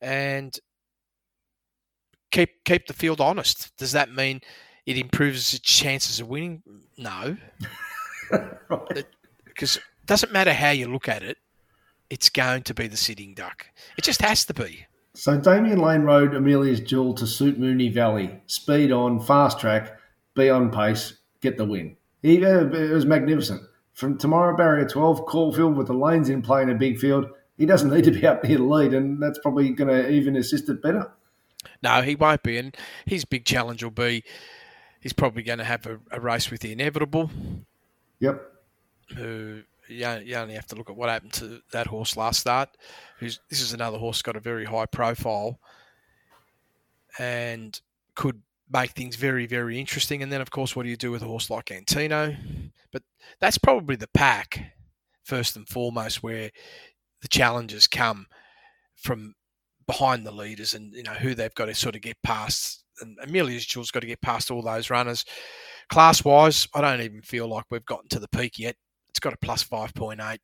and keep keep the field honest. Does that mean it improves its chances of winning? No, [laughs] right. because it doesn't matter how you look at it. It's going to be the sitting duck. It just has to be. So Damian Lane rode Amelia's Jewel to suit Moonee Valley. Speed on, fast track, be on pace, get the win. He, uh, it was magnificent. From tomorrow, barrier 12, Caulfield with the lanes in play in a big field. He doesn't [laughs] need to be up near the lead, and that's probably going to even assist it better. No, he won't be. And his big challenge will be he's probably going to have a, a race with the inevitable. Yep. Who you only, you only have to look at what happened to that horse last start. Who's this is another horse got a very high profile and could make things very very interesting. And then of course, what do you do with a horse like Antino? But that's probably the pack first and foremost where the challenges come from behind the leaders and you know who they've got to sort of get past. And Amelia's Jewel's got to get past all those runners. Class wise, I don't even feel like we've gotten to the peak yet. It's got a plus five point eight.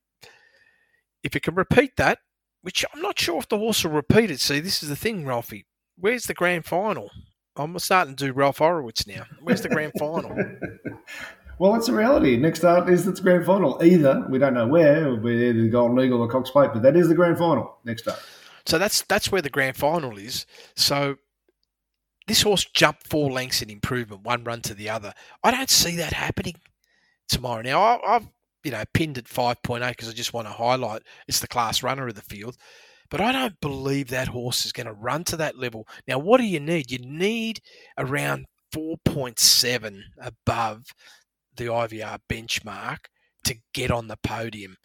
If it can repeat that, which I'm not sure if the horse will repeat it. See, this is the thing, Ralphie. Where's the grand final? I'm starting to do Ralph Horowitz now. Where's the grand final? [laughs] Well, it's a reality. Next up is the grand final. Either we don't know where, it'll be either the Golden Eagle or Cox Plate, but that is the grand final. Next up. So that's that's where the grand final is. So this horse jumped four lengths in improvement, one run to the other. I don't see that happening tomorrow. Now I, I've you know pinned at five point eight because I just want to highlight it's the class runner of the field. But I don't believe that horse is going to run to that level. Now, what do you need? You need around 4.7 above the IVR benchmark to get on the podium.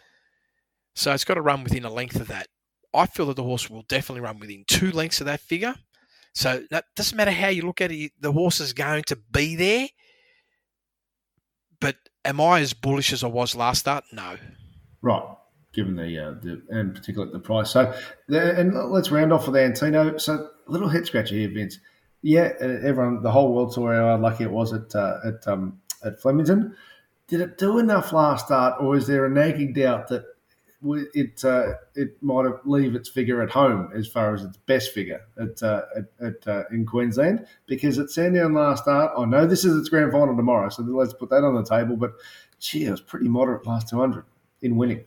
So it's got to run within a length of that. I feel that the horse will definitely run within two lengths of that figure. So that doesn't matter how you look at it, the horse is going to be there. But am I as bullish as I was last start? No. Right. Given the, uh, the and particularly the price. So, the, and let's round off with Antino. So, a little head scratcher here, Vince. Yeah, everyone, the whole world saw how lucky it was at uh, at um, at Flemington. Did it do enough last start, or is there a nagging doubt that it uh, it might have leave its figure at home as far as its best figure at, uh, at, at uh, in Queensland because at Sandown last start. I know this is its grand final tomorrow, so let's put that on the table. But gee, it was pretty moderate last two hundred in winning.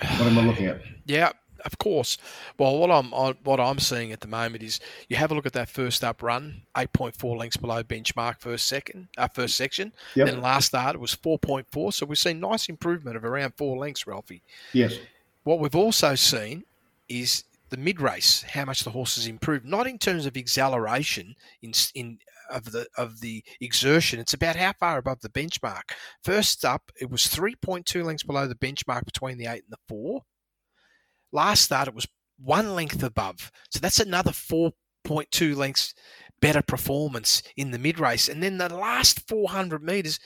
What am I looking at? Yeah, of course. Well, what I'm what I'm seeing at the moment is you have a look at that first up run, eight point four lengths below benchmark first second, uh, first section. Yep. Then last start it was four point four, so we've seen nice improvement of around four lengths, Ralphie. Yes. What we've also seen is the mid race, how much the horse has improved, not in terms of acceleration in in of the of the exertion. It's about how far above the benchmark. First up, it was three point two lengths below the benchmark between the eight and the four. Last start, it was one length above. So that's another 4.2 lengths better performance in the mid race. And then the last 400 metres,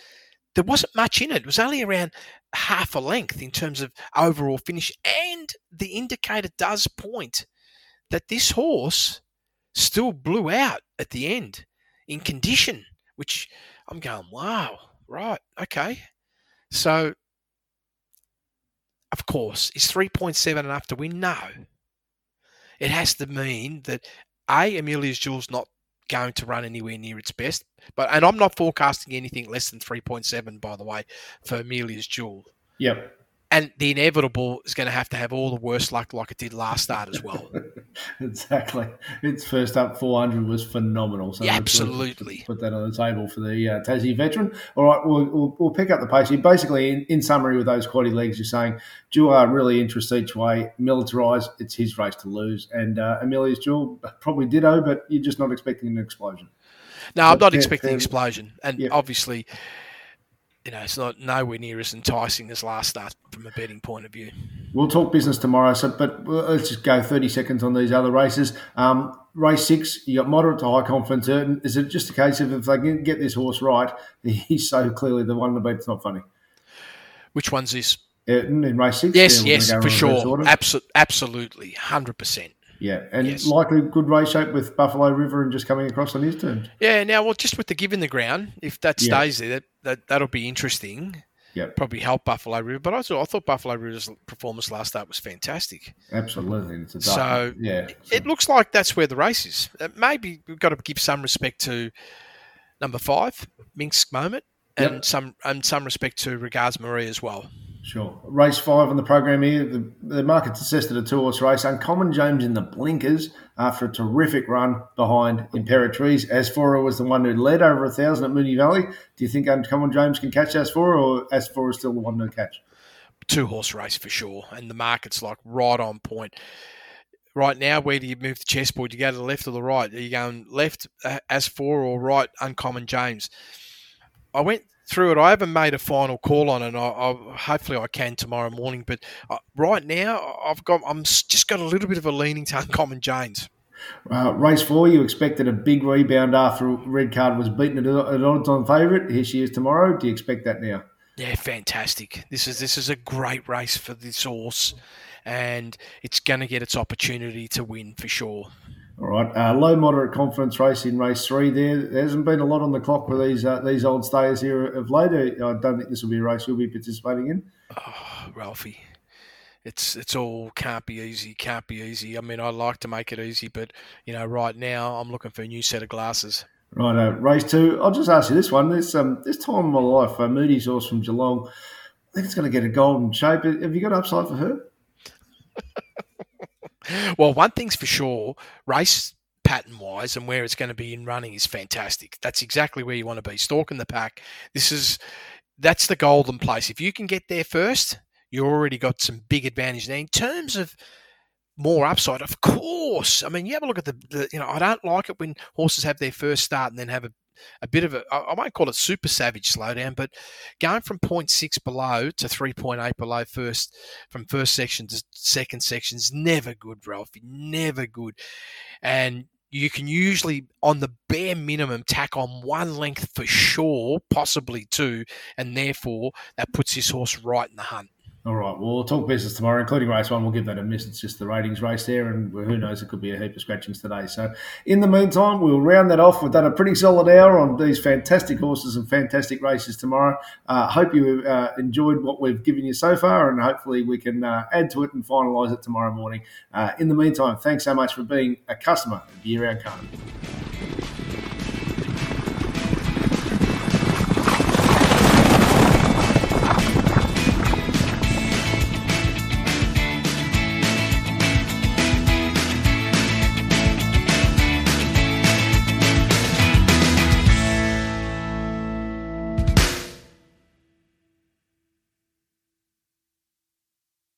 there wasn't much in it. It was only around half a length in terms of overall finish. And the indicator does point that this horse still blew out at the end in condition, which I'm going, wow, right, okay. So of course. Is 3.7 enough to win? No. It has to mean that A, Amelia's Jewel's not going to run anywhere near its best. But and I'm not forecasting anything less than 3.7, by the way, for Amelia's Jewel. Yep. And the inevitable is going to have to have all the worst luck like it did last start as well. [laughs] [laughs] exactly. Its first up 400 was phenomenal. So yeah, absolutely. Put that on the table for the uh, Tassie veteran. All right, we'll, we'll, we'll pick up the pace here. Basically, in, in summary, with those quaddy legs, you're saying Duais really interests each way, militarise, It's his race to lose. And uh, Amelia's Jewel probably ditto, but you're just not expecting an explosion. No, I'm not expecting an explosion. And obviously, you know, it's not nowhere near as enticing as last start from a betting point of view. We'll talk business tomorrow, so but let's just go 30 seconds on these other races. Um, race six, you got moderate to high confidence. Is it just a case of if they can get this horse right, [laughs] he's so clearly the one to beat? It's not funny. Which one's this? In, in race six? Yes, yes, for sure. Absol- absolutely, 100%. Yeah, and yes. likely good race shape with Buffalo River and just coming across on his terms. Yeah, now well, just with the give in the ground, if that stays yeah. there, that, that that'll be interesting. Yeah, probably help Buffalo River. But I thought I thought Buffalo River's performance last start was fantastic. Absolutely, so yeah, it, it, looks like that's where the race is. Uh, maybe we've got to give some respect to number five, Minsk Moment, and yep. some and some respect to Regards Marie as well. Sure. Race five on the program here. The, the market's assessed at a two horse race. Uncommon James in the blinkers after a terrific run behind Imperatriz. Asfoora was the one who led over a thousand at Moonee Valley. Do you think Uncommon James can catch Asfoora or Asfoora is still the one to catch? Two horse race for sure. And the market's like right on point. Right now, where do you move the chessboard? Do you go to the left or the right? Are you going left uh, Asfoora or right Uncommon James? I went through it. I haven't made a final call on it. I, I hopefully I can tomorrow morning. But uh, right now, I've got I'm just got a little bit of a leaning to [laughs] Uncommon James. Uh, race four, you expected a big rebound after red card was beaten at, at odds on favourite. Here she is tomorrow. Do you expect that now? Yeah, fantastic. This is this is a great race for this horse, and it's going to get its opportunity to win for sure. All right, uh, low moderate confidence race in race three. There, there hasn't been a lot on the clock with these uh, these old stayers here of late. I don't think this will be a race you'll be participating in. Oh, Ralphie, it's it's all can't be easy, can't be easy. I mean, I like to make it easy, but you know, right now I'm looking for a new set of glasses. Right, uh, race two. I'll just ask you this one. This um this time of my life, uh, Moody's horse from Geelong. I think it's going to get a golden shape. Have you got upside for her? [laughs] well, one thing's for sure, race pattern wise and where it's going to be in running is fantastic. That's exactly where you want to be. Stalking the pack. This is that's the golden place. If you can get there first, you already got some big advantage. Now, in terms of more upside, of course. I mean, you have a look at the, the you know, I don't like it when horses have their first start and then have a a bit of a I won't call it super savage slowdown, but going from 0.6 below to 3.8 below first from first section to second section is never good, Ralphie. Never good. And you can usually, on the bare minimum, tack on one length for sure, possibly two, and therefore that puts this horse right in the hunt. All right. Well, we'll talk business tomorrow, including race one. We'll give that a miss. It's just the ratings race there, and who knows, it could be a heap of scratchings today. So, in the meantime, we'll round that off. We've done a pretty solid hour on these fantastic horses and fantastic races tomorrow. Uh, hope you uh, enjoyed what we've given you so far, and hopefully we can uh, add to it and finalise it tomorrow morning. Uh, in the meantime, thanks so much for being a customer of Year Round Carnival.